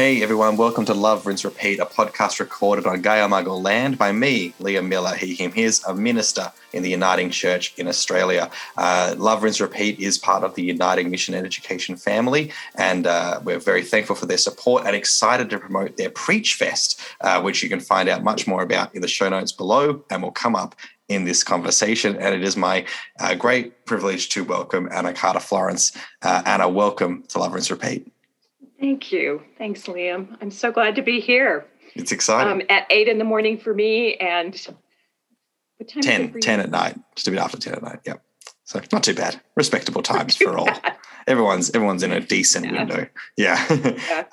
Hey everyone, welcome to Love, Rinse, Repeat, a podcast recorded on Gayamaygal land by me, Liam Miller, he, him, a minister in the Uniting Church in Australia. Uh, Love, Rinse, Repeat is part of the Uniting Mission and Education family, and uh, we're very thankful for their support and excited to promote their Preach Fest, uh, which you can find out much more about in the show notes below and will come up in this conversation. And it is my uh, great privilege to welcome Anna Carter Florence. Uh, Anna, welcome to Love, Rinse, Repeat. Thank you. Thanks, Liam. I'm so glad to be here. It's exciting. Um, at eight in the morning for me and what time 10, 10 at night, just a bit after 10 at night. Yep. So not too bad. Respectable times for all. Everyone's everyone's in a decent yeah. window. Yeah. yeah.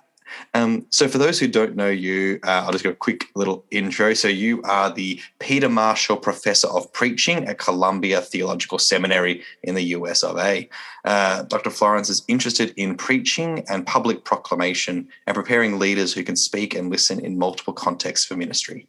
Um, so, for those who don't know you, uh, I'll just give a quick little intro. So, you are the Peter Marshall Professor of Preaching at Columbia Theological Seminary in the US of A. Uh, Dr. Florence is interested in preaching and public proclamation and preparing leaders who can speak and listen in multiple contexts for ministry.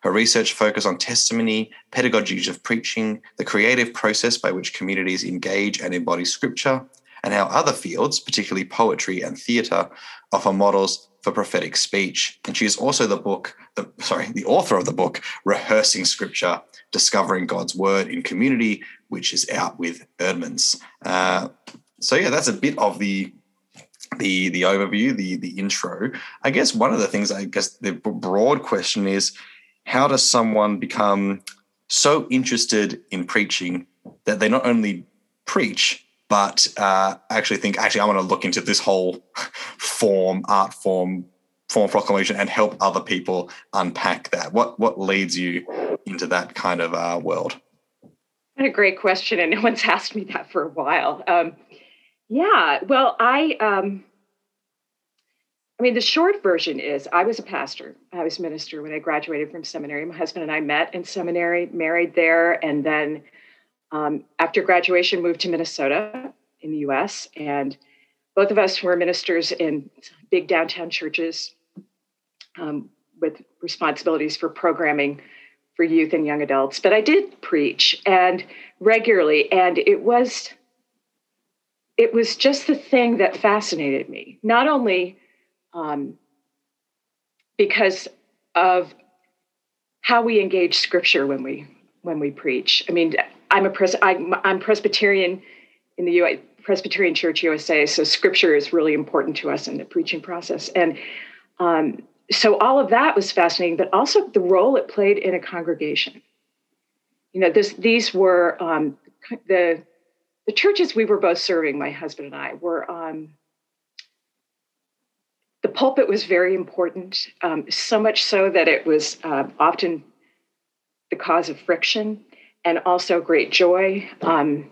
Her research focuses on testimony, pedagogies of preaching, the creative process by which communities engage and embody scripture, and how other fields, particularly poetry and theatre, offer models for prophetic speech. And she is also the book, the, sorry, the author of the book, Rehearsing Scripture, Discovering God's Word in Community, which is out with Eerdmans. Uh, so yeah, that's a bit of the the the overview, the the intro. I guess one of the things, I guess the broad question is, how does someone become so interested in preaching that they not only preach but uh, I actually think actually I want to look into this whole form, art form, form proclamation, and help other people unpack that. What what leads you into that kind of uh, world? What a great question, and no one's asked me that for a while. Um, yeah, well, I. Um, I mean, the short version is I was a pastor. I was minister when I graduated from seminary. My husband and I met in seminary, married there, and then um, after graduation, moved to Minnesota in the US. And both of us were ministers in big downtown churches um, with responsibilities for programming for youth and young adults. But I did preach and regularly, and it was it was just the thing that fascinated me. Not only um, because of how we engage Scripture when we when we preach. I mean, I'm a pres- I'm, I'm Presbyterian in the U.S. Presbyterian Church USA, so Scripture is really important to us in the preaching process, and um, so all of that was fascinating. But also the role it played in a congregation. You know, this these were um, the the churches we were both serving. My husband and I were. Um, the pulpit was very important, um, so much so that it was uh, often the cause of friction and also great joy um,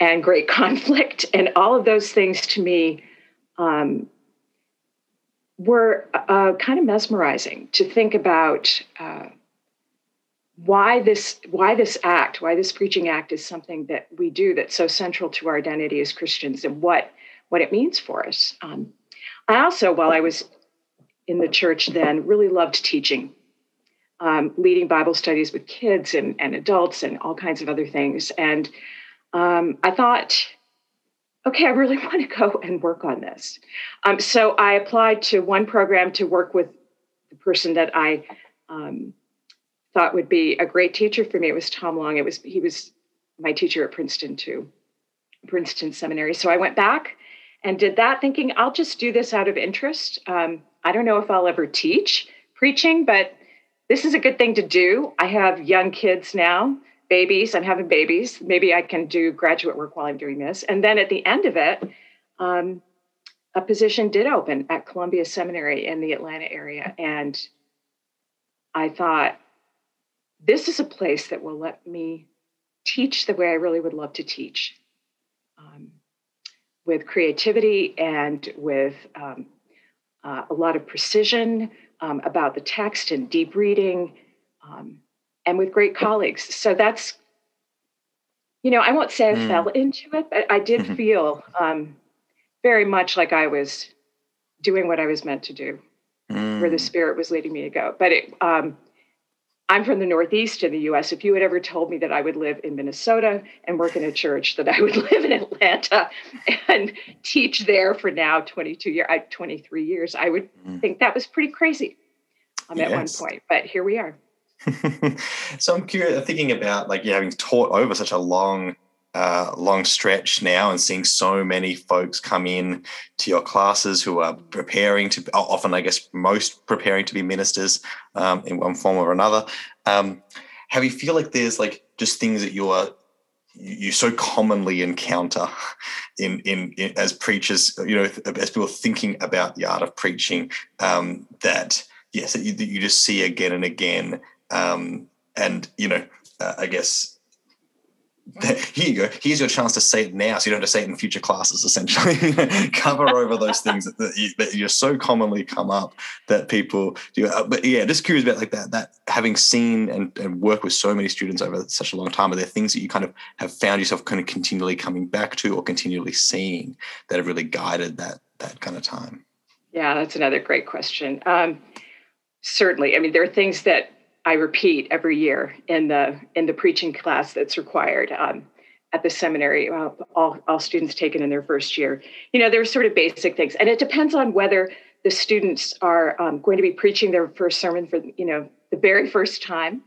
and great conflict. And all of those things to me um, were uh, kind of mesmerizing to think about uh, why this why this act why this preaching act is something that we do that's so central to our identity as christians and what what it means for us um, i also while i was in the church then really loved teaching um, leading Bible studies with kids and, and adults and all kinds of other things. And um, I thought, okay, I really want to go and work on this. Um, so I applied to one program to work with the person that I um, thought would be a great teacher for me. It was Tom Long. It was he was my teacher at Princeton too, Princeton Seminary. So I went back and did that, thinking I'll just do this out of interest. Um, I don't know if I'll ever teach preaching, but this is a good thing to do. I have young kids now, babies. I'm having babies. Maybe I can do graduate work while I'm doing this. And then at the end of it, um, a position did open at Columbia Seminary in the Atlanta area. And I thought, this is a place that will let me teach the way I really would love to teach um, with creativity and with um, uh, a lot of precision, um, about the text and deep reading, um, and with great colleagues. So that's, you know, I won't say I mm. fell into it, but I did mm-hmm. feel um, very much like I was doing what I was meant to do, mm. where the mm. Spirit was leading me to go. But it, um, I'm from the Northeast in the US. If you had ever told me that I would live in Minnesota and work in a church, that I would live in Atlanta and teach there for now 22 years, 23 years, I would mm. think that was pretty crazy um, yes. at one point. But here we are. so I'm curious, thinking about like you having taught over such a long long stretch now and seeing so many folks come in to your classes who are preparing to often i guess most preparing to be ministers um, in one form or another. Um, how you feel like there's like just things that you are you so commonly encounter in, in, in as preachers you know as people thinking about the art of preaching um, that yes that you, that you just see again and again um, and you know uh, i guess here you go. Here's your chance to say it now, so you don't have to say it in future classes. Essentially, cover over those things that, you, that you so commonly come up that people do. Uh, but yeah, just curious about like that. That having seen and, and worked with so many students over such a long time, are there things that you kind of have found yourself kind of continually coming back to or continually seeing that have really guided that that kind of time? Yeah, that's another great question. Um, certainly, I mean, there are things that I repeat every year in the in the preaching class that's required um, at the seminary. Uh, all all students take it in their first year. You know, there's sort of basic things, and it depends on whether the students are um, going to be preaching their first sermon for you know the very first time,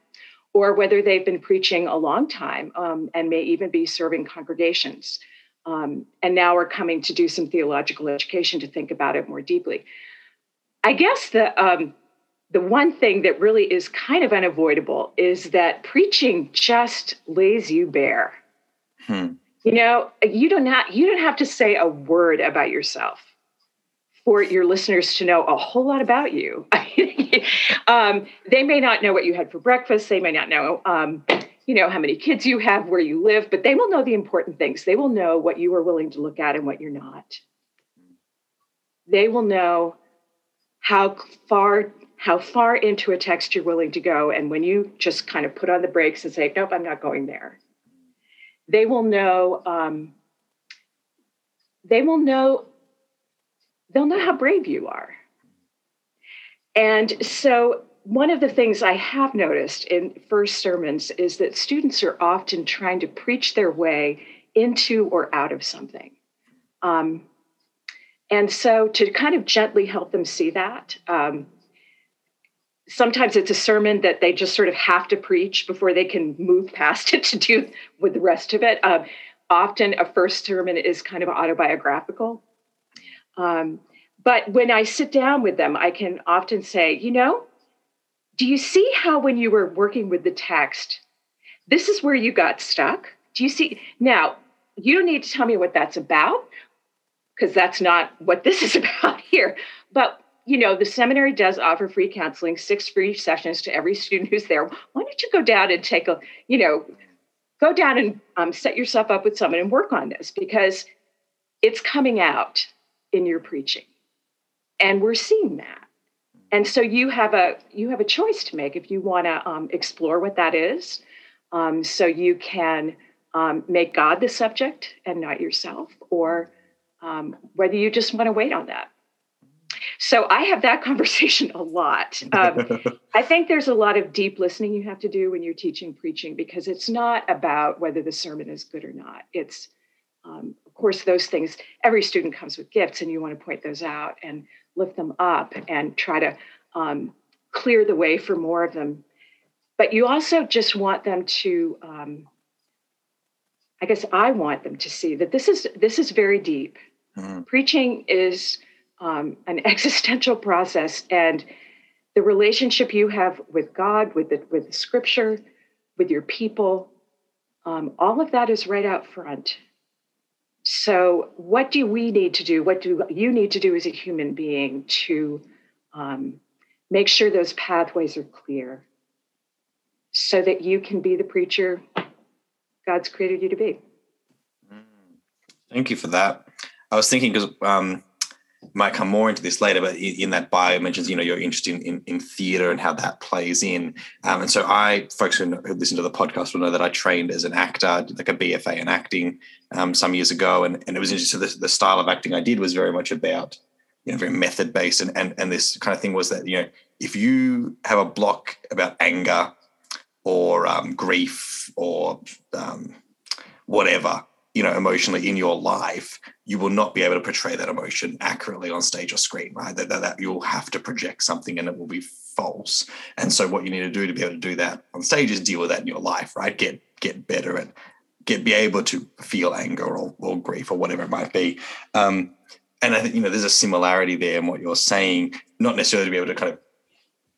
or whether they've been preaching a long time um, and may even be serving congregations. Um, and now are coming to do some theological education to think about it more deeply. I guess the um, the one thing that really is kind of unavoidable is that preaching just lays you bare. Hmm. You know, you don't not you don't have to say a word about yourself for your listeners to know a whole lot about you. um, they may not know what you had for breakfast. They may not know, um, you know, how many kids you have, where you live, but they will know the important things. They will know what you are willing to look at and what you're not. They will know how far how far into a text you're willing to go. And when you just kind of put on the brakes and say, nope, I'm not going there, they will know, um, they will know, they'll know how brave you are. And so, one of the things I have noticed in first sermons is that students are often trying to preach their way into or out of something. Um, and so, to kind of gently help them see that, um, sometimes it's a sermon that they just sort of have to preach before they can move past it to do with the rest of it. Uh, often a first sermon is kind of autobiographical. Um, but when I sit down with them, I can often say, you know, do you see how when you were working with the text, this is where you got stuck? Do you see? Now, you don't need to tell me what that's about because that's not what this is about here. But you know, the seminary does offer free counseling, six free sessions to every student who's there. Why don't you go down and take a, you know, go down and um, set yourself up with someone and work on this because it's coming out in your preaching, and we're seeing that. And so you have a you have a choice to make if you want to um, explore what that is. Um, so you can um, make God the subject and not yourself, or um, whether you just want to wait on that. So I have that conversation a lot. Um, I think there's a lot of deep listening you have to do when you're teaching preaching because it's not about whether the sermon is good or not. It's, um, of course, those things, every student comes with gifts and you want to point those out and lift them up and try to um, clear the way for more of them. But you also just want them to, um, I guess I want them to see that this is this is very deep. Mm-hmm. Preaching is um, an existential process and the relationship you have with God, with the, with the scripture, with your people, um, all of that is right out front. So, what do we need to do? What do you need to do as a human being to um, make sure those pathways are clear so that you can be the preacher God's created you to be? Thank you for that. I was thinking because um, might come more into this later, but in, that bio mentions, you know, you're interested in, in, in theatre and how that plays in. Um, and so I, folks who listen to the podcast will know that I trained as an actor, like a BFA in acting um, some years ago. And, and it was interesting. The, the style of acting I did was very much about, you know, very method based. And, and, and this kind of thing was that, you know, if you have a block about anger or um, grief or um, whatever you know emotionally in your life you will not be able to portray that emotion accurately on stage or screen right? That, that, that you'll have to project something and it will be false. And so what you need to do to be able to do that on stage is deal with that in your life right? Get get better at get be able to feel anger or, or grief or whatever it might be. Um, and i think you know there's a similarity there in what you're saying not necessarily to be able to kind of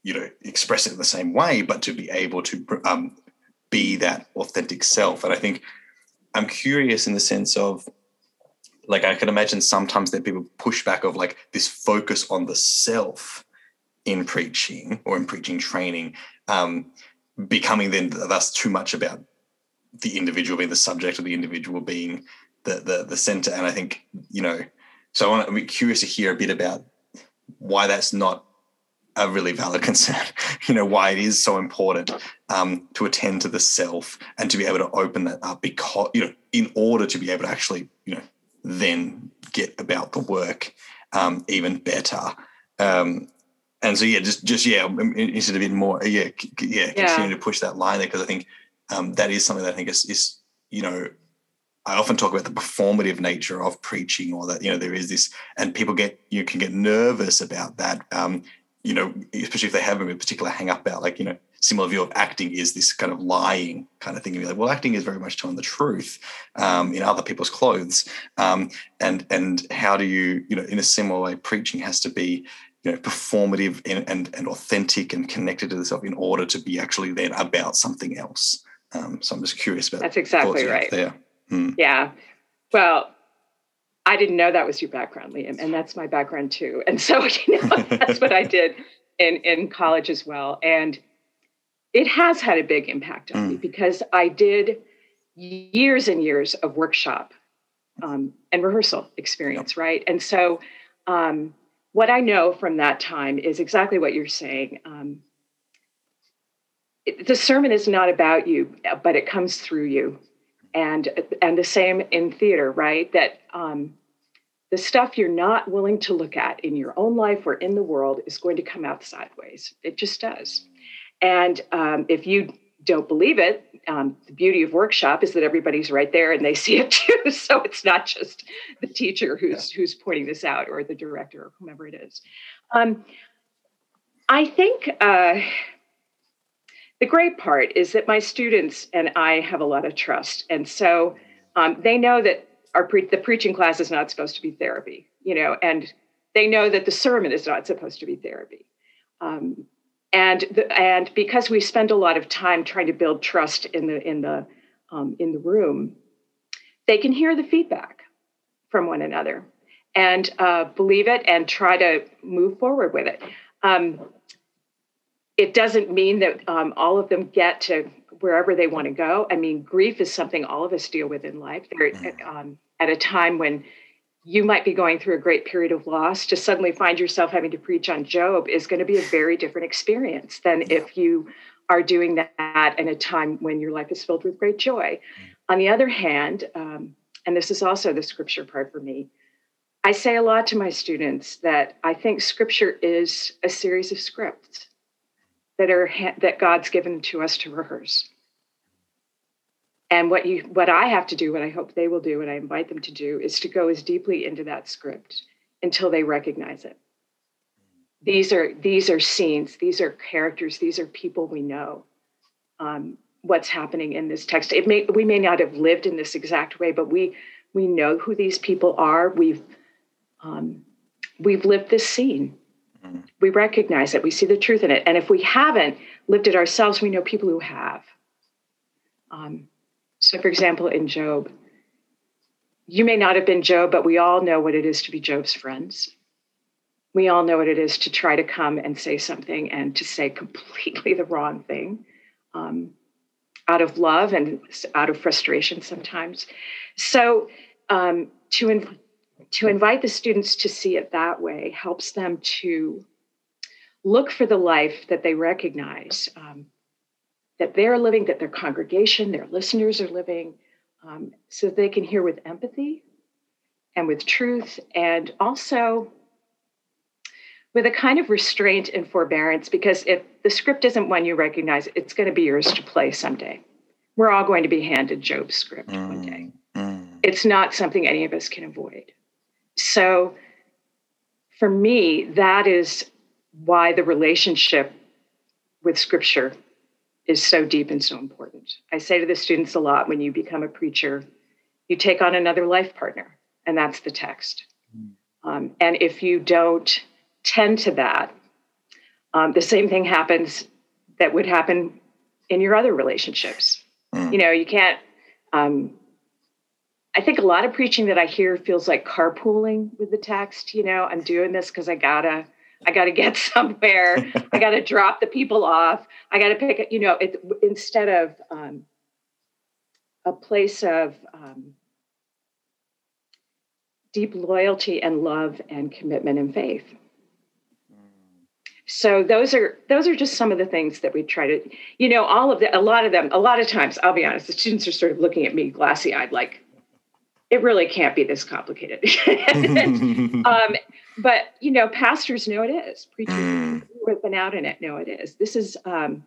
you know express it in the same way but to be able to um, be that authentic self. And i think I'm curious in the sense of like I can imagine sometimes that people push back of like this focus on the self in preaching or in preaching training, um, becoming then thus too much about the individual being the subject or the individual being the the the center. And I think you know, so I want to be curious to hear a bit about why that's not a really valid concern. you know why it is so important um, to attend to the self and to be able to open that up because you know in order to be able to actually you know then get about the work um, even better. Um, and so yeah, just just yeah, instead a bit more yeah yeah, yeah. continue to push that line there because I think um, that is something that I think is is you know I often talk about the performative nature of preaching, or that you know there is this, and people get you can get nervous about that. Um, you know, especially if they have a particular hang up about like, you know, similar view of acting is this kind of lying kind of thing. And like, well, acting is very much telling the truth um, in other people's clothes. Um, and and how do you, you know, in a similar way, preaching has to be, you know, performative and, and, and authentic and connected to the self in order to be actually then about something else. Um, so I'm just curious about that's exactly right. There. Hmm. Yeah. Well, I didn't know that was your background, Liam, and that's my background too. And so, you know, that's what I did in in college as well. And it has had a big impact on mm. me because I did years and years of workshop um, and rehearsal experience, right? And so, um, what I know from that time is exactly what you're saying. Um, it, the sermon is not about you, but it comes through you and and the same in theater right? That um, the stuff you're not willing to look at in your own life or in the world is going to come out sideways. It just does. And um, if you don't believe it um, the beauty of workshop is that everybody's right there and they see it too. So it's not just the teacher who's yeah. who's pointing this out or the director or whomever it is. Um, i think uh, the great part is that my students and I have a lot of trust. And so um, they know that our pre- the preaching class is not supposed to be therapy, you know, and they know that the sermon is not supposed to be therapy. Um, and the, and because we spend a lot of time trying to build trust in the in the um, in the room, they can hear the feedback from one another and uh, believe it and try to move forward with it. Um, it doesn't mean that um, all of them get to wherever they want to go. I mean, grief is something all of us deal with in life. Mm. Um, at a time when you might be going through a great period of loss, to suddenly find yourself having to preach on Job is going to be a very different experience than if you are doing that in a time when your life is filled with great joy. Mm. On the other hand, um, and this is also the scripture part for me, I say a lot to my students that I think scripture is a series of scripts that are that God's given to us to rehearse. And what you what I have to do, what I hope they will do, what I invite them to do, is to go as deeply into that script until they recognize it. These are these are scenes, these are characters, these are people we know. Um, what's happening in this text? It may we may not have lived in this exact way, but we we know who these people are. We've um, we've lived this scene we recognize it, we see the truth in it. And if we haven't lived it ourselves, we know people who have. Um, so, for example, in Job, you may not have been Job, but we all know what it is to be Job's friends. We all know what it is to try to come and say something and to say completely the wrong thing um, out of love and out of frustration sometimes. So, um, to inv- to invite the students to see it that way helps them to look for the life that they recognize um, that they're living, that their congregation, their listeners are living, um, so they can hear with empathy and with truth, and also with a kind of restraint and forbearance. Because if the script isn't one you recognize. It's going to be yours to play someday. We're all going to be handed Job's script mm, one day. Mm. It's not something any of us can avoid. So, for me, that is why the relationship with Scripture is so deep and so important. I say to the students a lot when you become a preacher, you take on another life partner, and that's the text. Mm. Um, and if you don't tend to that, um, the same thing happens that would happen in your other relationships. Mm. You know, you can't. Um, I think a lot of preaching that I hear feels like carpooling with the text. You know, I'm doing this because I gotta, I gotta get somewhere. I gotta drop the people off. I gotta pick. You know, it, instead of um, a place of um, deep loyalty and love and commitment and faith so those are those are just some of the things that we try to you know all of the a lot of them a lot of times i'll be honest the students are sort of looking at me glassy eyed like it really can't be this complicated. Um, but you know pastors know it is. Preachers mm. who have been out in it know it is. This is um,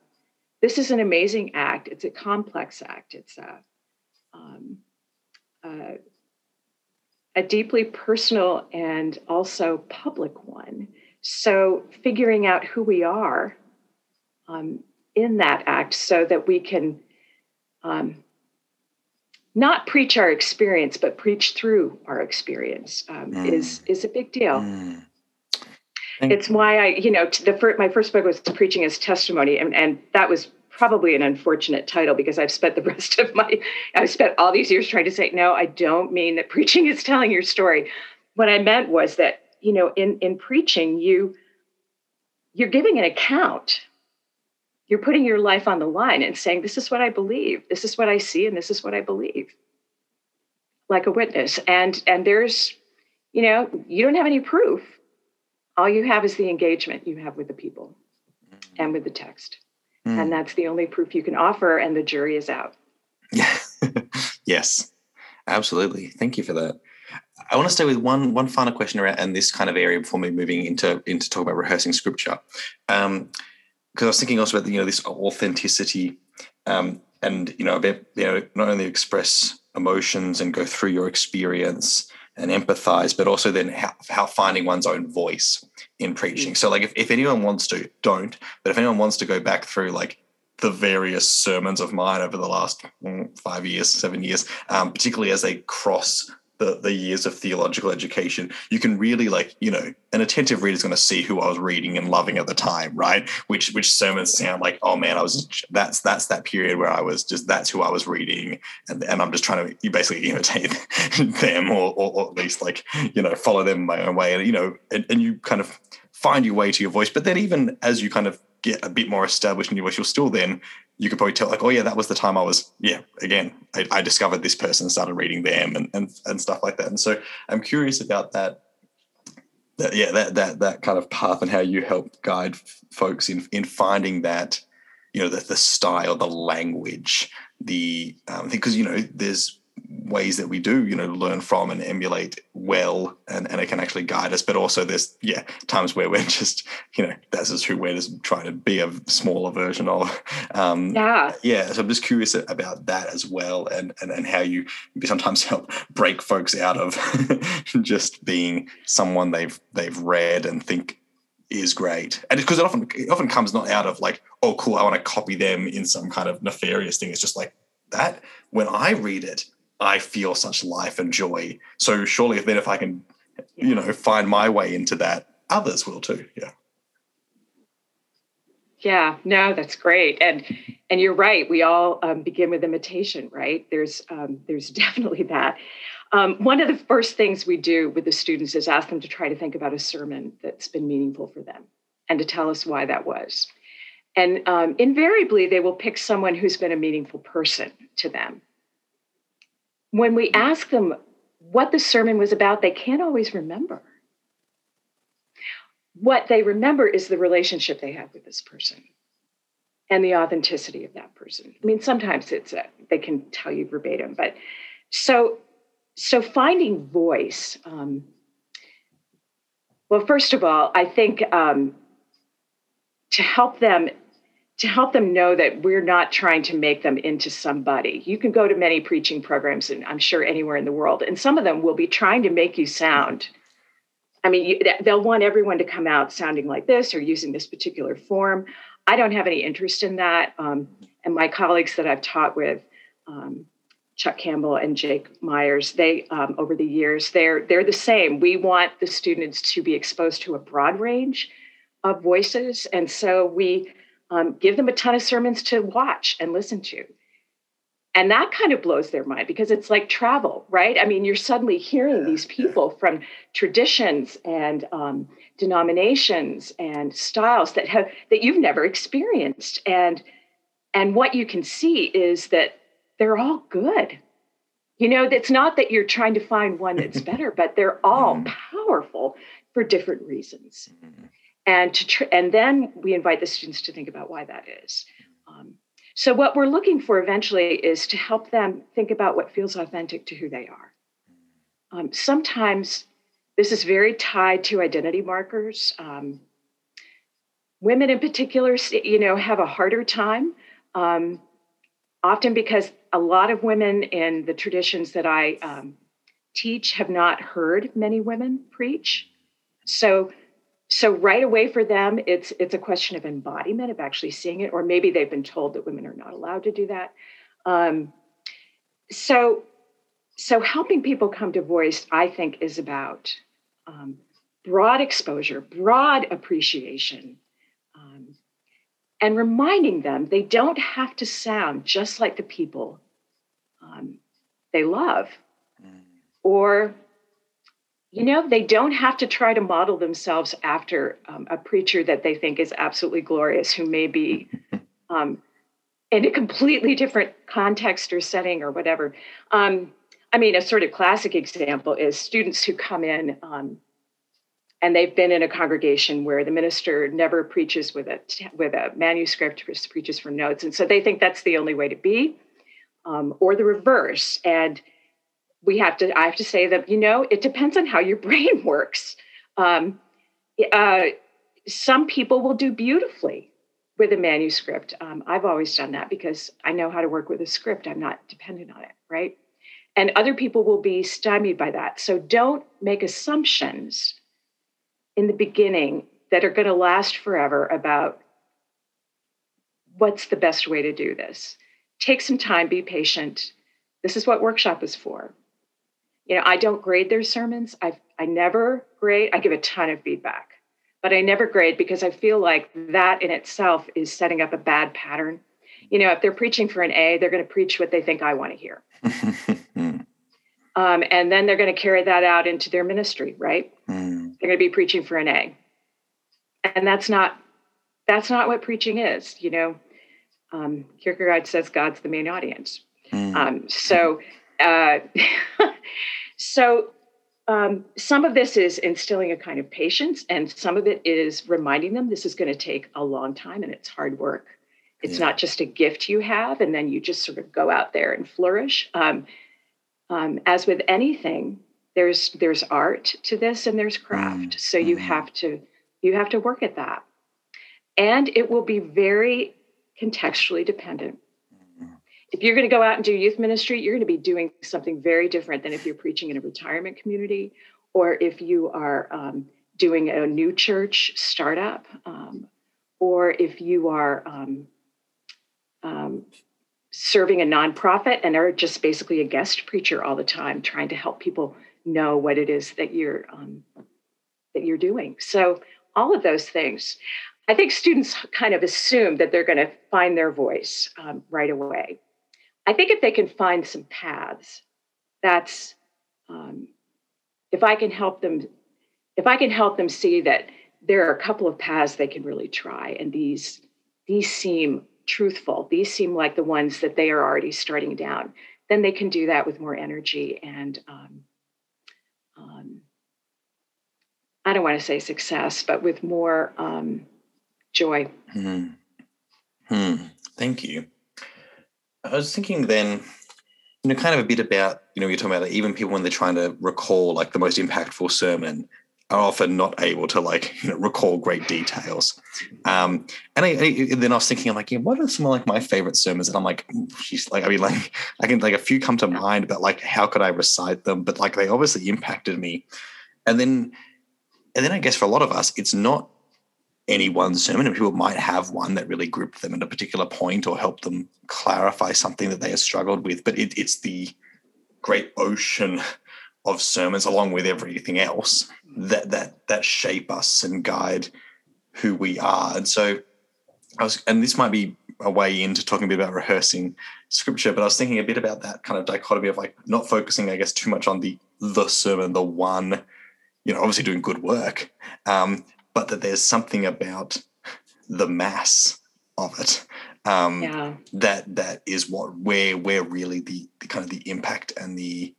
this is an amazing act. It's a complex act. It's a um, uh, a deeply personal and also public one. So, figuring out who we are um, in that act so that we can um, not preach our experience, but preach through our experience um, mm. is is a big deal. Mm. It's why I, you know, the first, my first book was preaching as testimony, and, and that was probably an unfortunate title because I've spent the rest of my, I've spent all these years trying to say, no, I don't mean that preaching is telling your story. What I meant was that you know in in preaching you you're giving an account you're putting your life on the line and saying this is what i believe. This is what i see and this is what i believe. Like a witness. And and there's you know you don't have any proof. All you have is the engagement you have with the people mm-hmm. and with the text. Mm. and that's the only proof you can offer and the jury is out. Yes. Absolutely. Thank you for that. I want to stay with one one final question around and this kind of area before me moving into into talk about rehearsing scripture, because I was thinking also about you know this authenticity, um, and you know about you know not only express emotions and go through your experience and empathize, but also then how, how finding one's own voice in preaching. So like if, if anyone wants to, don't, but if anyone wants to go back through like the various sermons of mine over the last mm, five years, seven years, um, particularly as they cross the, the years of theological education, you can really like, you know, an attentive reader is going to see who I was reading and loving at the time, right? Which which sermons sound like, oh man, I was that's that's that period where I was just that's who I was reading, and, and I'm just trying to you basically imitate them or, or, or at least like you know follow them my own way, and you know, and, and you kind of find your way to your voice. But then even as you kind of get a bit more established in your voice, you'll still then you could probably tell like, oh yeah, that was the time I was, yeah, again, I, I discovered this person, started reading them and, and and stuff like that. And so I'm curious about that. That, yeah, that that that kind of path and how you help guide folks in in finding that, you know, the, the style, the language, the um, because you know there's ways that we do, you know, learn from and emulate well, and, and it can actually guide us. But also, there's yeah times where we're just, you know, that's just who we're just trying to be a smaller version of. Um, yeah, yeah. So I'm just curious about that as well, and and, and how you sometimes help break folks out of just being someone they've they've read and think is great and it's because it often it often comes not out of like oh cool i want to copy them in some kind of nefarious thing it's just like that when i read it I feel such life and joy. So surely then if I can, you know, find my way into that, others will too. Yeah. Yeah, no, that's great, and and you're right. We all um, begin with imitation, right? There's um, there's definitely that. Um, one of the first things we do with the students is ask them to try to think about a sermon that's been meaningful for them, and to tell us why that was. And um, invariably, they will pick someone who's been a meaningful person to them when we ask them what the sermon was about, they can't always remember. What they remember is the relationship they have with this person and the authenticity of that person. I mean, sometimes it's a, they can tell you verbatim, but so so finding voice. Um, well, first of all, I think um, to help them to help them know that we're not trying to make them into somebody. You can go to many preaching programs, and I'm sure anywhere in the world, and some of them will be trying to make you sound. I mean, you, they'll want everyone to come out sounding like this or using this particular form. I don't have any interest in that. Um, and my colleagues that I've taught with, um, Chuck Campbell and Jake Myers, they um, over the years they're they're the same. We want the students to be exposed to a broad range of voices, and so we um, give them a ton of sermons to watch and listen to. And that kind of blows their mind because it's like travel, right? I mean, you're suddenly hearing these people from traditions and um, denominations and styles that have that you've never experienced, and and what you can see is that they're all good. You know, it's not that you're trying to find one that's better, but they're all mm. powerful for different reasons. And to tr- and then we invite the students to think about why that is. Um, so what we're looking for eventually is to help them think about what feels authentic to who they are. Um, sometimes this is very tied to identity markers. Um, women, in particular, you know, have a harder time, um, often because a lot of women in the traditions that I um, teach have not heard many women preach. So so right away for them it's it's a question of embodiment of actually seeing it or maybe they've been told that women are not allowed to do that um, so so helping people come to voice i think is about um, broad exposure broad appreciation um, and reminding them they don't have to sound just like the people um, they love mm. or you know, they don't have to try to model themselves after um, a preacher that they think is absolutely glorious, who may be um, in a completely different context or setting or whatever. Um, I mean, a sort of classic example is students who come in um, and they've been in a congregation where the minister never preaches with a with a manuscript, just preaches from notes, and so they think that's the only way to be, um, or the reverse, and we have to i have to say that you know it depends on how your brain works. Um, uh, some people will do beautifully with a manuscript. Um, i've always done that because i know how to work with a script. I'm not dependent on it right? And other people will be stymied by that. So don't make assumptions in the beginning that are going to last forever about what's the best way to do this. Take some time be patient. This is what workshop is for you know, I don't grade their sermons. I I never grade. I give a ton of feedback, but I never grade because I feel like that in itself is setting up a bad pattern. You know, if they're preaching for an A, they're going to preach what they think I want to hear. um, and then they're going to carry that out into their ministry, right? Mm. They're going to be preaching for an A, and that's not that's not what preaching is. You know, um, Kierkegaard says God's the main audience. Mm. Um, so uh, so um, some of this is instilling a kind of patience, and some of it is reminding them this is going to take a long time and it's hard work. It's yeah. not just a gift you have, and then you just sort of go out there and flourish. Um, um, as with anything, there's there's art to this and there's craft. Mm. So you mm. have to you have to work at that, and it will be very contextually dependent if you're going to go out and do youth ministry, you're going to be doing something very different than if you're preaching in a retirement community or if you are um, doing a new church startup um, or if you are um, um serving a nonprofit and are just basically a guest preacher all the time trying to help people know what it is that you're um, that you're doing. So all of those things. I think students kind of assume that they're going to find their voice um, right away I think if they can find some paths, that's um, if I can help them, if I can help them see that there are a couple of paths they can really try, and these these seem truthful. These seem like the ones that they are already starting down. Then they can do that with more energy and um, um, I don't want to say success, but with more um, joy. Hmm. Hmm. Thank you. I was thinking then, you know, kind of a bit about, you know, you're talking about that, even people when they're trying to recall like the most impactful sermon, are often not able to like you know, recall great details. Um, and, I, I, then I was thinking, I'm like, yeah, what are some of like my favorite sermons? And I'm like, she's like, I mean, like I can like a few come to mind, but like, how could I recite them? But like, they obviously impacted me. And then, and then I guess for a lot of us, it's not any one sermon, and people might have one that really gripped them at a particular point or helped them clarify something that they have struggled with. But it, it's the great ocean of sermons, along with everything else, that that that shape us and guide who we are. And so, I was, and this might be a way into talking a bit about rehearsing scripture, but I was thinking a bit about that kind of dichotomy of like not focusing, I guess, too much on the the sermon, the one, you know, obviously doing good work, um, but that there's something about the mass of it um, yeah. that that is what where where really the, the kind of the impact and the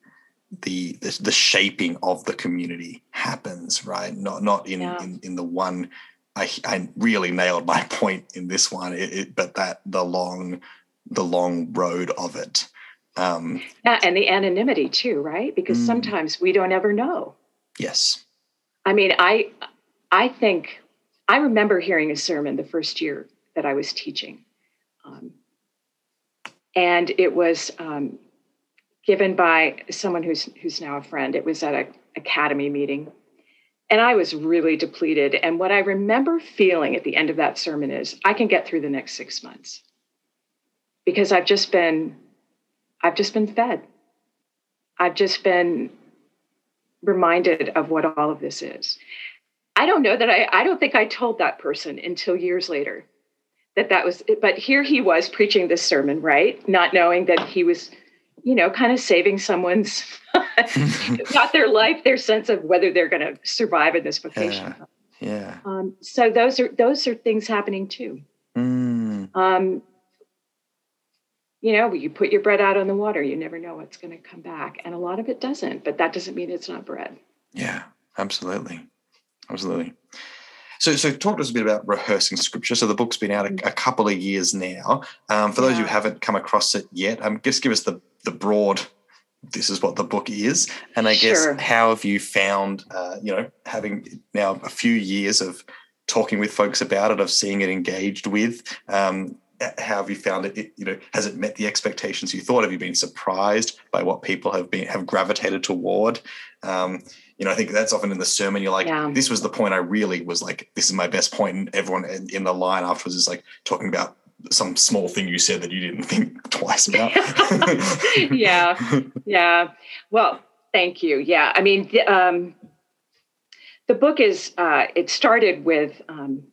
the, the, the shaping of the community happens right? Not not in yeah. in, in the one I, I really nailed my point in this one it, it, but that the long the long road of it um, yeah, and the anonymity too right? Because mm, sometimes we don't ever know. Yes. I mean i i think i remember hearing a sermon the first year that i was teaching um, and it was um, given by someone who's who's now a friend. It was at a academy meeting. And I was really depleted. And what I remember feeling at the end of that sermon is I can get through the next six months because I've just been, I've just been fed. I've just been reminded of what all of this is. I don't know that I, I don't think I told that person until years later that that was, but here he was preaching this sermon, right? Not knowing that he was you know, kind of saving someone's not their life, their sense of whether they're going to survive in this vocation. Yeah. yeah. Um, so those are those are things happening too. Mm. Um, you know, you put your bread out on the water, you never know what's going to come back, and a lot of it doesn't. But that doesn't mean it's not bread. Yeah, absolutely, absolutely. So, so talk to us a bit about rehearsing scripture. So the book's been out a, a couple of years now. Um, for those yeah. who haven't come across it yet, um, just give us the the broad. This is what the book is, and I sure. guess how have you found, uh, you know, having now a few years of talking with folks about it, of seeing it engaged with. Um, how have you found it, it, you know has it met the expectations you thought have you been surprised by what people have been have gravitated toward um, you know, I think that's often in the sermon. You're like, yeah. this was the point I really was like, this is my best point. And everyone in the line afterwards is like talking about some small thing you said that you didn't think twice about. yeah. Yeah. Well, thank you. Yeah. I mean, the, um, the book is, uh, it started with um,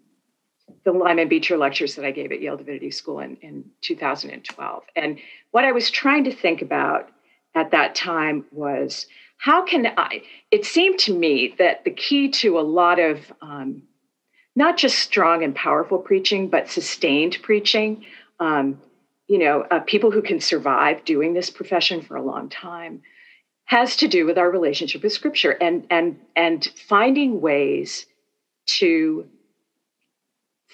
the Lyman Beecher lectures that I gave at Yale Divinity School in, in 2012. And what I was trying to think about at that time was how can I? It seemed to me that the key to a lot of um, not just strong and powerful preaching, but sustained preaching, um, you know, uh, people who can survive doing this profession for a long time, has to do with our relationship with Scripture and and and finding ways to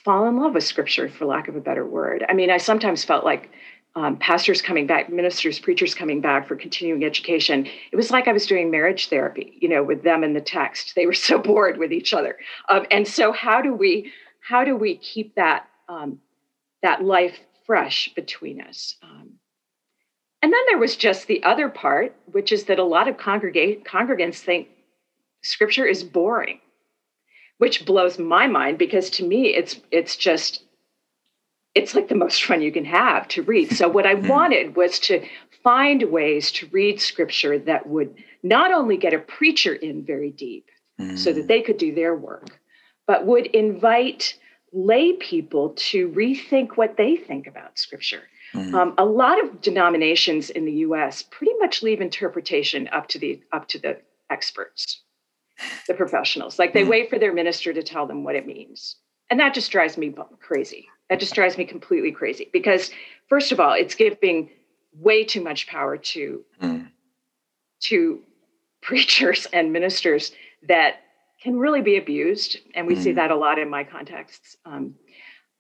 fall in love with Scripture, for lack of a better word. I mean, I sometimes felt like um, pastors coming back, ministers, preachers coming back for continuing education. It was like I was doing marriage therapy, you know, with them in the text. They were so bored with each other, um, and so how do we how do we keep that um, that life fresh between us? Um, and then there was just the other part, which is that a lot of congregate congregants think Scripture is boring, which blows my mind because to me it's it's just it's like the most fun you can have to read. So, what I hmm. wanted was to find ways to read scripture that would not only get a preacher in very deep mm. so that hmm. they could do their work, but would invite lay people to rethink what they think about scripture. Mm. Um, a lot of denominations in the U.S. pretty much leave interpretation up to the up to the experts, the professionals. Like they mm. wait for their minister to tell them what it means, and that just drives me crazy. That just drives me completely crazy because, first of all, it's giving way too much power to mm. to preachers and ministers that can really be abused, and we mm. see that a lot in my contexts. Um,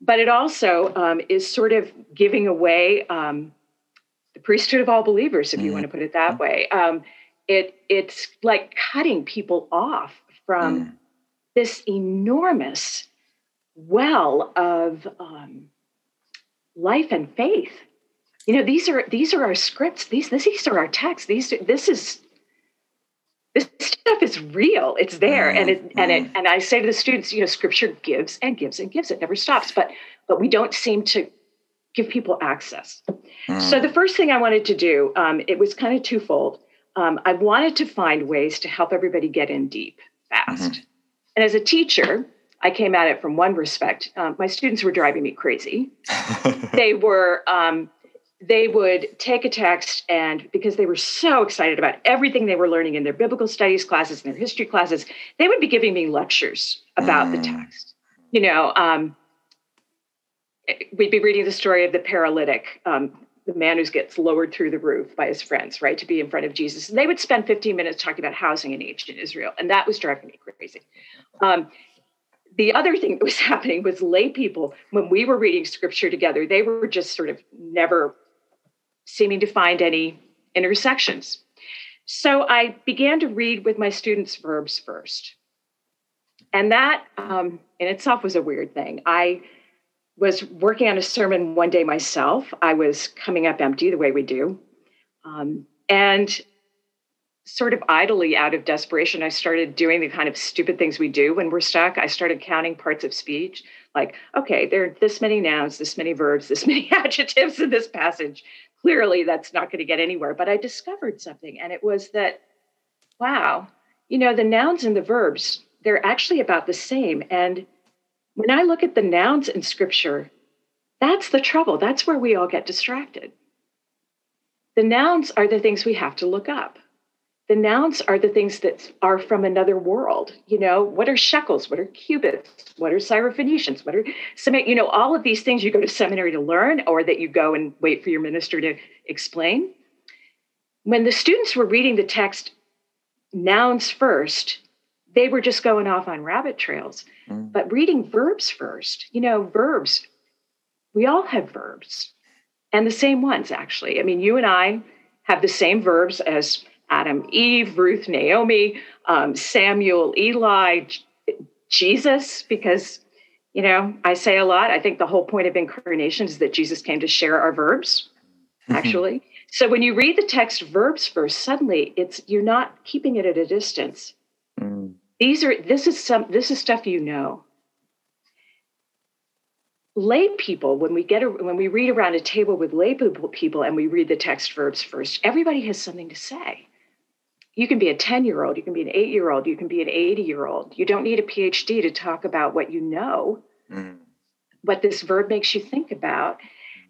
but it also um, is sort of giving away um, the priesthood of all believers, if mm. you want to put it that way. Um, it it's like cutting people off from mm. this enormous well of um, life and faith. You know, these are these are our scripts. These these are our texts. These this is this stuff is real. It's there, and it and it mm. and I say to the students, you know, Scripture gives and gives and gives. It never stops. But but we don't seem to give people access. Mm. So the first thing I wanted to do, um, it was kind of twofold. Um, I wanted to find ways to help everybody get in deep fast. Mm-hmm. And as a teacher, I came at it from one respect. Um, my students were driving me crazy. they were, um, they would take a text and because they were so excited about everything they were learning in their biblical studies classes and their history classes, they would be giving me lectures about mm. the text. You know, um, we'd be reading the story of the paralytic, um, the man who gets lowered through the roof by his friends, right, to be in front of Jesus. And they would spend 15 minutes talking about housing in ancient Israel. And that was driving me crazy. Um, the other thing that was happening was lay people, when we were reading scripture together, they were just sort of never seeming to find any intersections. So I began to read with my students verbs first. And that um, in itself was a weird thing. I was working on a sermon one day myself. I was coming up empty the way we do. Um, and sort of idly out of desperation, I started doing the kind of stupid things we do when we're stuck. I started counting parts of speech like, okay, there are this many nouns, this many verbs, this many adjectives in this passage. Clearly, that's not going to get anywhere. But I discovered something, and it was that, wow, you know, the nouns and the verbs, they're actually about the same. And when I look at the nouns in scripture, that's the trouble. That's where we all get distracted. The nouns are the things we have to look up. The nouns are the things that are from another world. You know, what are shekels? What are cubits? What are Syrophoenicians? What are some, you know, all of these things you go to seminary to learn or that you go and wait for your minister to explain. When the students were reading the text nouns first, they were just going off on rabbit trails. Mm. But reading verbs first, you know, verbs, we all have verbs and the same ones, actually. I mean, you and I have the same verbs as Adam, Eve, Ruth, Naomi, um, Samuel, Eli, Jesus, because, you know, I say a lot. I think the whole point of incarnation is that Jesus came to share our verbs, mm-hmm. actually. so when you read the text verbs first, suddenly it's you're not keeping it at a distance. Mm. These are this is some this is stuff you know lay people when we get a, when we read around a table with lay people and we read the text verbs first everybody has something to say you can be a 10 year old you can be an 8 year old you can be an 80 year old you don't need a phd to talk about what you know. Mm. what this verb makes you think about.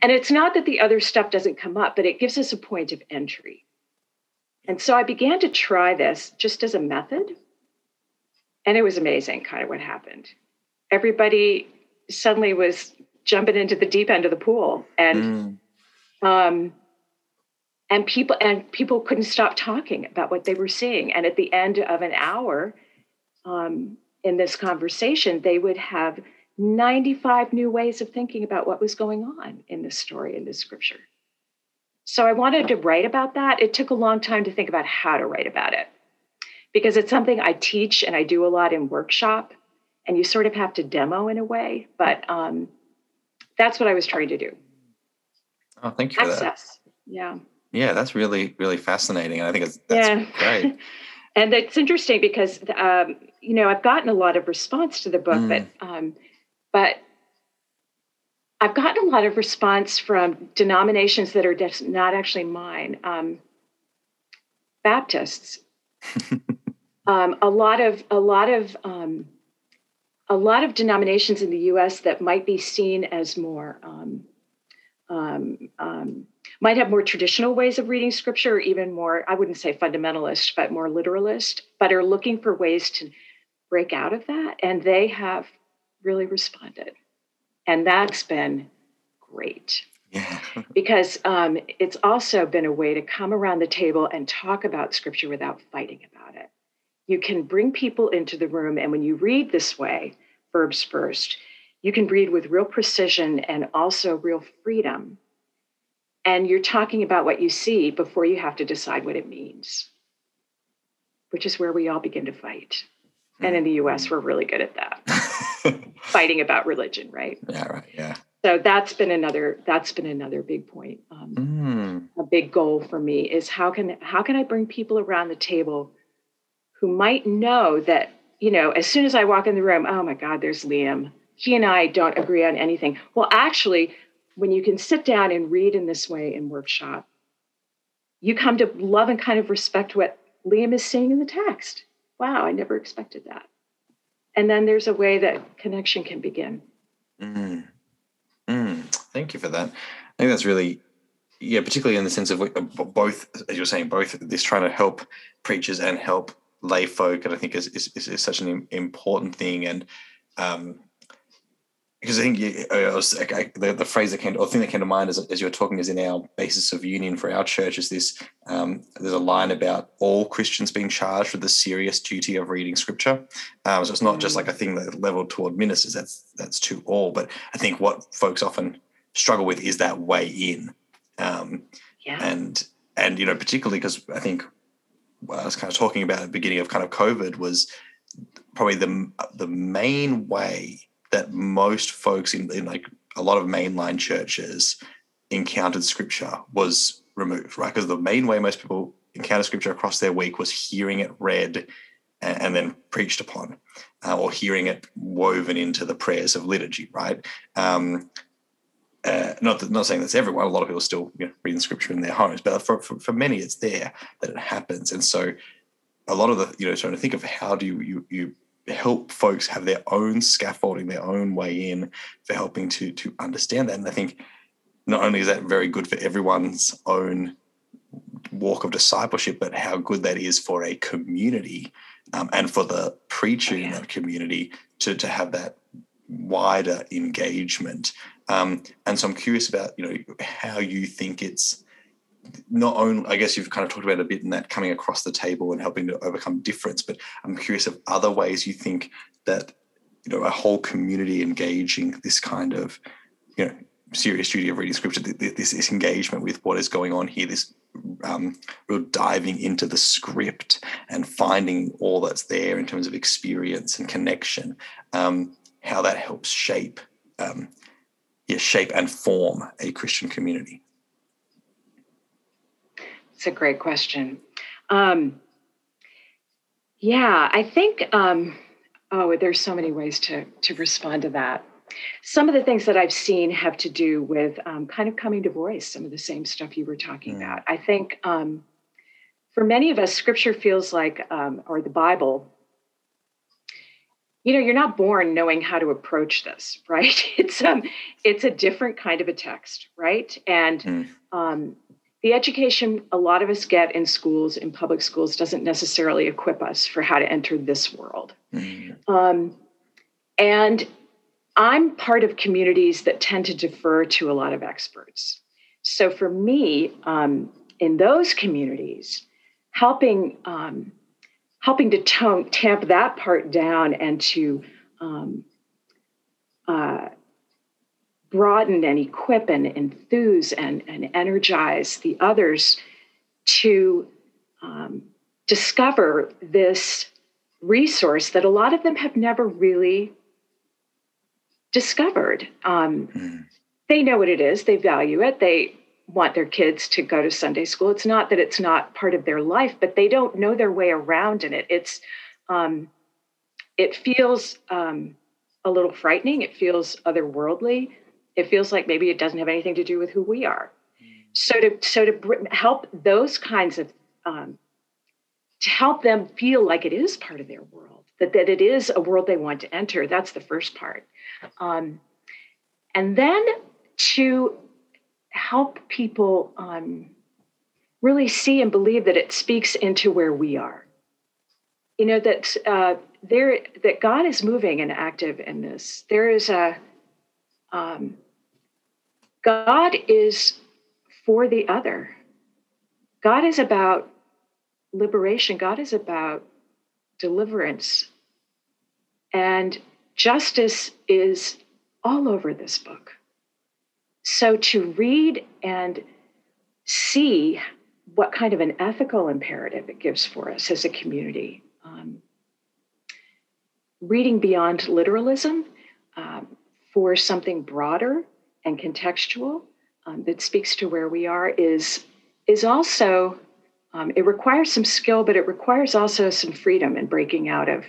And it's not that the other stuff doesn't come up but it gives us a point of entry. And so i began to try this just as a method. And it was amazing kind of what happened. Everybody suddenly was jumping into the deep end of the pool and mm. um, and people and people couldn't stop talking about what they were seeing and at the end of an hour um, in this conversation they would have 95 new ways of thinking about what was going on in this story in this scripture so i wanted to write about that it took a long time to think about how to write about it because it's something i teach and i do a lot in workshop and you sort of have to demo in a way. But um, that's what I was trying to do. Oh, thank you Access. Yeah. Yeah, that's really, really fascinating. And I think it's that's yeah. great. and it's interesting because, um, you know, I've gotten a lot of response to the book, mm. but, um, but I've gotten a lot of response from denominations that are just not actually mine. Um, Baptists. um, a lot of a lot of um, a lot of denominations in the US that might be seen as more, um, um, um, might have more traditional ways of reading scripture, or even more, I wouldn't say fundamentalist, but more literalist, but are looking for ways to break out of that. And they have really responded. And that's been great. Yeah. because um, it's also been a way to come around the table and talk about scripture without fighting about it you can bring people into the room. And when you read this way, verbs first, you can read with real precision and also real freedom. And you're talking about what you see before you have to decide what it means, which is where we all begin to fight. And in the US, mm. we're really good at that. Fighting about religion, right? Yeah, right. Yeah. So that's been another that's been another big point. Um, mm. A big goal for me is how can how can I bring people around the table who might know that you know as soon as I walk in the room, oh my God, there's Liam. He and I don't agree on anything. Well, actually, when you can sit down and read in this way in workshop, you come to love and kind of respect what Liam is saying in the text. Wow, I never expected that. And then there's a way that connection can begin. Mm. Mm. Thank you for that. I think that's really, yeah, particularly in the sense of both, as you're saying, both this trying to help preachers and help lay folk, and I think is, is, is such an important thing. And um, because I think you, uh, was, I, the, the phrase that came, or the thing that came to mind as, as you were talking is in our basis of union for our church is this, um, there's a line about all Christians being charged with the serious duty of reading scripture. Um, so it's not just like a thing that leveled toward ministers, that's, that's to all. But I think what folks often struggle with is that way in. Um, yeah. And, and, you know, particularly because I think I was kind of talking about at the beginning of kind of COVID was probably the, the main way that most folks in, in like a lot of mainline churches encountered scripture was removed, right? Because the main way most people encounter scripture across their week was hearing it read and, and then preached upon, uh, or hearing it woven into the prayers of liturgy, right? Um, uh, not that, not saying that's everyone. A lot of people still you know, reading scripture in their homes, but for, for, for many, it's there that it happens. And so, a lot of the you know trying to think of how do you you, you help folks have their own scaffolding, their own way in for helping to to understand that. And I think not only is that very good for everyone's own walk of discipleship, but how good that is for a community um, and for the preacher oh, yeah. in that community to to have that wider engagement. Um, and so I'm curious about you know how you think it's not only i guess you've kind of talked about a bit in that coming across the table and helping to overcome difference but i'm curious of other ways you think that you know a whole community engaging this kind of you know serious duty of reading scripture this, this engagement with what is going on here this um, real diving into the script and finding all that's there in terms of experience and connection um, how that helps shape um, yeah, shape and form a christian community it's a great question. Um, yeah, I think. Um, oh, there's so many ways to to respond to that. Some of the things that I've seen have to do with um, kind of coming to voice. Some of the same stuff you were talking mm. about. I think um, for many of us, Scripture feels like, um, or the Bible. You know, you're not born knowing how to approach this, right? It's um, it's a different kind of a text, right? And mm. um, the education a lot of us get in schools, in public schools, doesn't necessarily equip us for how to enter this world. Mm-hmm. Um, and I'm part of communities that tend to defer to a lot of experts. So for me, um, in those communities, helping um, helping to tone, tamp that part down and to um, uh, broaden and equip and enthuse and, and energize the others to um, discover this resource that a lot of them have never really discovered. Um, mm. They know what it is, they value it, they want their kids to go to Sunday school. It's not that it's not part of their life, but they don't know their way around in it. It's um, it feels um, a little frightening. It feels otherworldly it feels like maybe it doesn't have anything to do with who we are. Mm. So to so to help those kinds of um, to help them feel like it is part of their world, that that it is a world they want to enter. That's the first part, um, and then to help people um, really see and believe that it speaks into where we are. You know that uh, there that God is moving and active in this. There is a um, God is for the other. God is about liberation. God is about deliverance. And justice is all over this book. So to read and see what kind of an ethical imperative it gives for us as a community um, reading beyond literalism um, for something broader and contextual um, that speaks to where we are is is also um, it requires some skill, but it requires also some freedom in breaking out of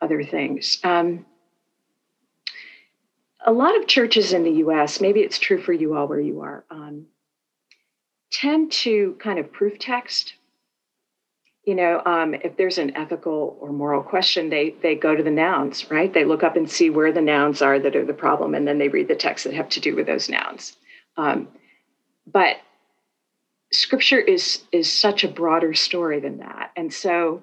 other things. Um, a lot of churches in the U.S., maybe it's true for you all where you are, um, tend to kind of proof text you know, um, if there's an ethical or moral question, they they go to the nouns, right? They look up and see where the nouns are that are the problem, and then they read the texts that have to do with those nouns. Um, but scripture is is such a broader story than that, and so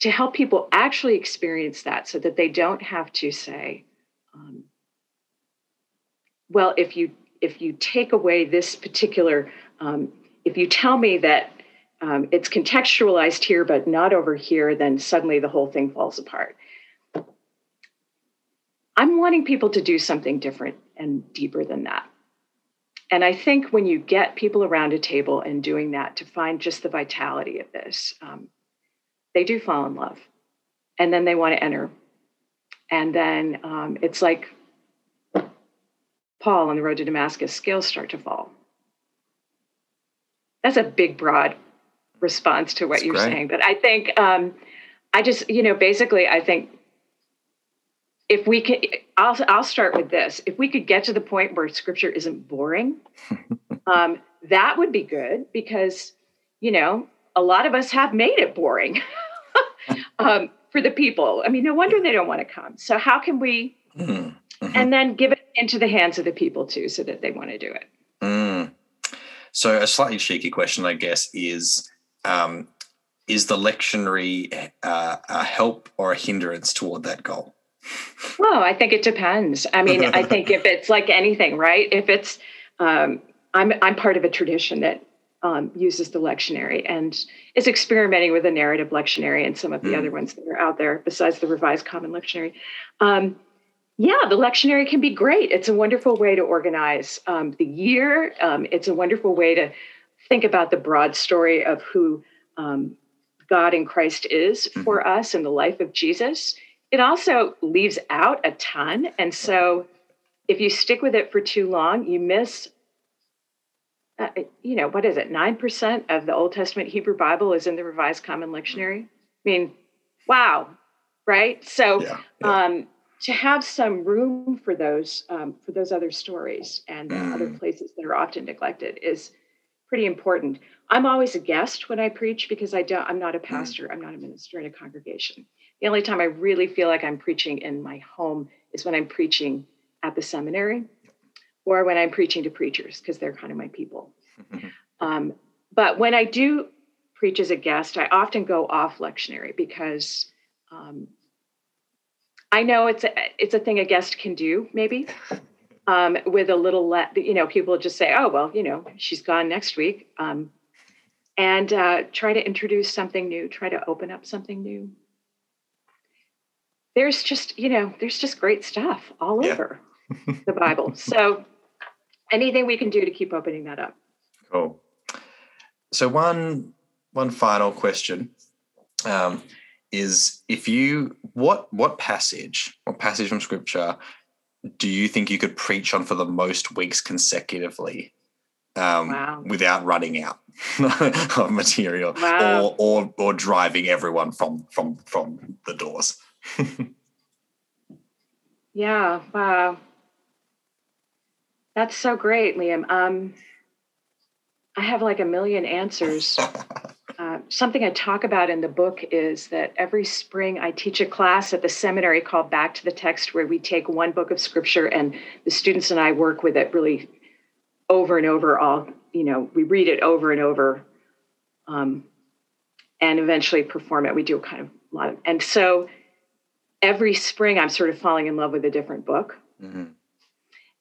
to help people actually experience that, so that they don't have to say, um, "Well, if you if you take away this particular, um, if you tell me that." Um, it's contextualized here, but not over here, then suddenly the whole thing falls apart. I'm wanting people to do something different and deeper than that. And I think when you get people around a table and doing that to find just the vitality of this, um, they do fall in love. And then they want to enter. And then um, it's like Paul on the road to Damascus, scales start to fall. That's a big, broad response to what That's you're great. saying. But I think um, I just, you know, basically, I think if we could, I'll I'll start with this. If we could get to the point where Scripture isn't boring, um, that would be good because, you know, a lot of us have made it boring um, for the people. I mean, no wonder they don't want to come. So how can we? Mm-hmm. And then give it into the hands of the people too, so that they want to do it. Mm. So, a slightly cheeky question, I guess, is um, is the lectionary uh, a help or a hindrance toward that goal? Well, I think it depends. I mean, I think if it's like anything, right? If it's, um, I'm I'm part of a tradition that um, uses the lectionary and is experimenting with a narrative lectionary and some of the mm. other ones that are out there besides the Revised Common Lectionary. Um, yeah, the lectionary can be great. It's a wonderful way to organize um, the year. Um, it's a wonderful way to think about the broad story of who um, God in Christ is mm-hmm. for us in the life of Jesus, it also leaves out a ton. And so if you stick with it for too long, you miss, uh, you know, what is it? 9% of the Old Testament Hebrew Bible is in the Revised Common Lectionary. I mean, wow, right? So, yeah, yeah. Um, to have some room for those um, for those other stories and mm. other places that are often neglected is pretty important. I'm always a guest when I preach because I don't I'm not a mm. pastor, I'm not a minister in a congregation. The only time I really feel like I'm preaching in my home is when I'm preaching at the seminary or when I'm preaching to preachers because they're kind of my people. um, but when I do preach as a guest, I often go off lectionary because um, I know it's a, it's a thing a guest can do, maybe, um, with a little let you know people just say oh well you know she's gone next week um, and uh, try to introduce something new try to open up something new. There's just you know there's just great stuff all yeah. over the bible. So anything we can do to keep opening that up. Cool. So one one final question um, is if you what what passage what passage from scripture do you think you could preach on for the most weeks consecutively um, wow. without running out of material wow. or, or or driving everyone from from from the doors? yeah, wow. That's so great, Liam. Um, I have like a million answers. Uh, something I talk about in the book is that every spring I teach a class at the seminary called Back to the Text, where we take one book of scripture and the students and I work with it really over and over. All you know, we read it over and over, um, and eventually perform it. We do a kind of a lot of, and so every spring I'm sort of falling in love with a different book. Mm-hmm.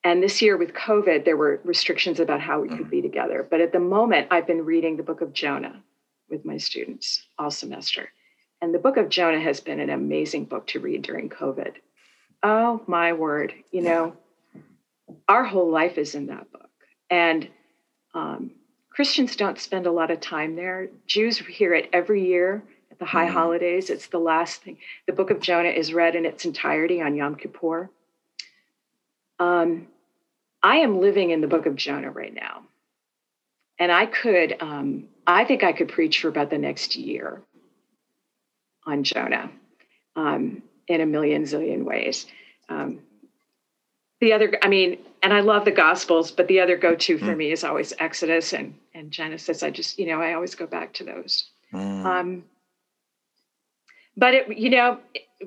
And this year with COVID, there were restrictions about how we could mm-hmm. be together. But at the moment, I've been reading the book of Jonah with my students all semester. And the book of Jonah has been an amazing book to read during COVID. Oh my word, you know, our whole life is in that book. And um, Christians don't spend a lot of time there. Jews hear it every year at the high mm-hmm. holidays. It's the last thing. The book of Jonah is read in its entirety on Yom Kippur. Um, I am living in the book of Jonah right now. And I could, um, I think I could preach for about the next year on Jonah um, in a million zillion ways. Um, the other, I mean, and I love the Gospels, but the other go to for mm. me is always Exodus and, and Genesis. I just, you know, I always go back to those. Mm. Um, but it, you know,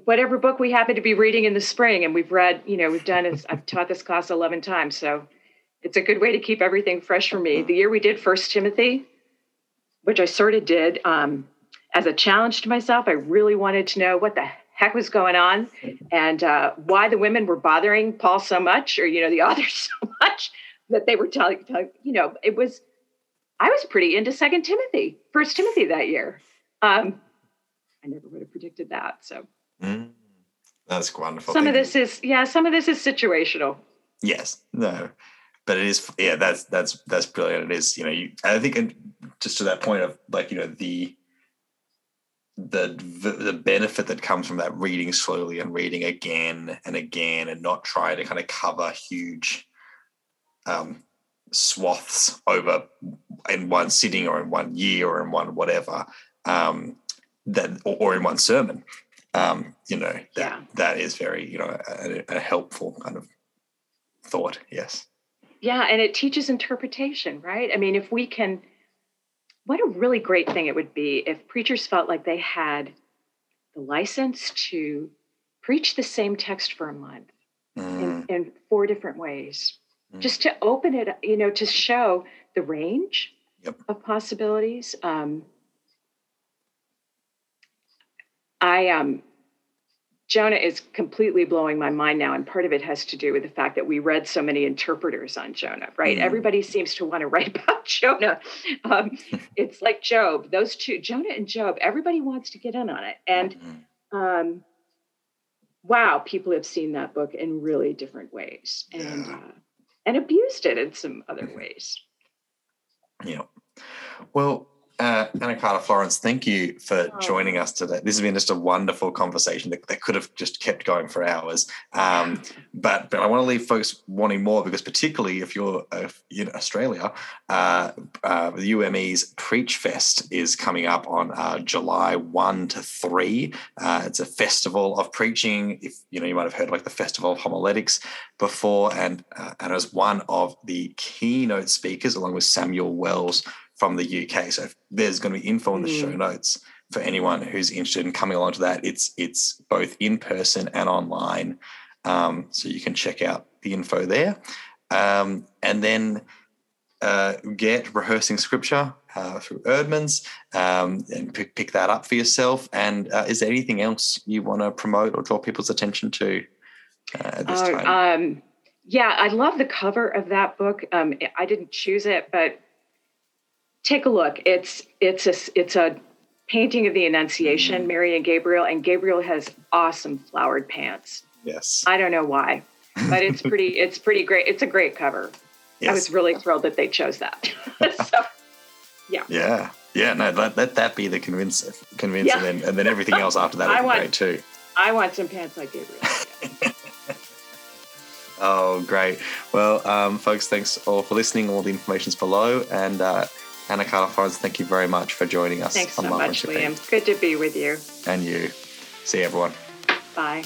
whatever book we happen to be reading in the spring, and we've read, you know, we've done. I've taught this class eleven times, so it's a good way to keep everything fresh for me. The year we did First Timothy, which I sort of did um, as a challenge to myself, I really wanted to know what the heck was going on and uh, why the women were bothering Paul so much, or you know, the authors so much that they were telling, telling you know, it was. I was pretty into Second Timothy, First Timothy that year. Um, I never would have predicted that. So mm, that's wonderful. Some of this is yeah, some of this is situational. Yes, no, but it is yeah. That's that's that's brilliant. It is you know you. I think just to that point of like you know the the the benefit that comes from that reading slowly and reading again and again and not trying to kind of cover huge um, swaths over in one sitting or in one year or in one whatever um, that or, or in one sermon um, you know that yeah. that is very you know a, a, helpful kind of thought yes yeah and it teaches interpretation right i mean if we can what a really great thing it would be if preachers felt like they had the license to preach the same text for a month mm. in, in, four different ways mm. just to open it you know to show the range yep. of possibilities um, I um, Jonah is completely blowing my mind now, and part of it has to do with the fact that we read so many interpreters on Jonah. Right? Mm. Everybody seems to want to write about Jonah. Um, it's like Job; those two, Jonah and Job. Everybody wants to get in on it, and mm-hmm. um, wow, people have seen that book in really different ways, and yeah. uh, and abused it in some other mm-hmm. ways. Yeah. Well, uh, Anna Carter Florence, thank you for oh. joining us today. This has been just a wonderful conversation that, that could have just kept going for hours. Um, but but I want to leave folks wanting more because particularly if you're uh, in Australia, uh, uh, the UME's Preach Fest is coming up on uh, July one to three. Uh, it's a festival of preaching. If you know, you might have heard like the Festival of Homiletics before, and and as one of the keynote speakers along with Samuel Wells from the UK. So there's going to be info in the mm. show notes for anyone who's interested in coming along to that. It's it's both in person and online, um, so you can check out the info there, um, and then uh, get rehearsing scripture uh, through Eerdmans um, and pick, pick, that up for yourself. And uh, is there anything else you want to promote or draw people's attention to uh, at this oh, time? Um, yeah, I love the cover of that book. Um, I didn't choose it, but take a look. It's it's a it's a painting of the Annunciation, mm. Mary and Gabriel, and Gabriel has awesome flowered pants. Yes. I don't know why, but it's pretty. it's pretty great. It's a great cover. Yes. I was really thrilled that they chose that. so, yeah. Yeah. Yeah. No, let, let that be the convince, convince, yeah. and then and then everything else after that will be great too. I want some pants like Gabriel. oh, great. Well, um, folks, thanks all for listening. All the information's below, and. Uh, Anna Florence, thank you very much for joining us. Thanks so much, Liam. Good to be with you. And you. See you, everyone. Bye.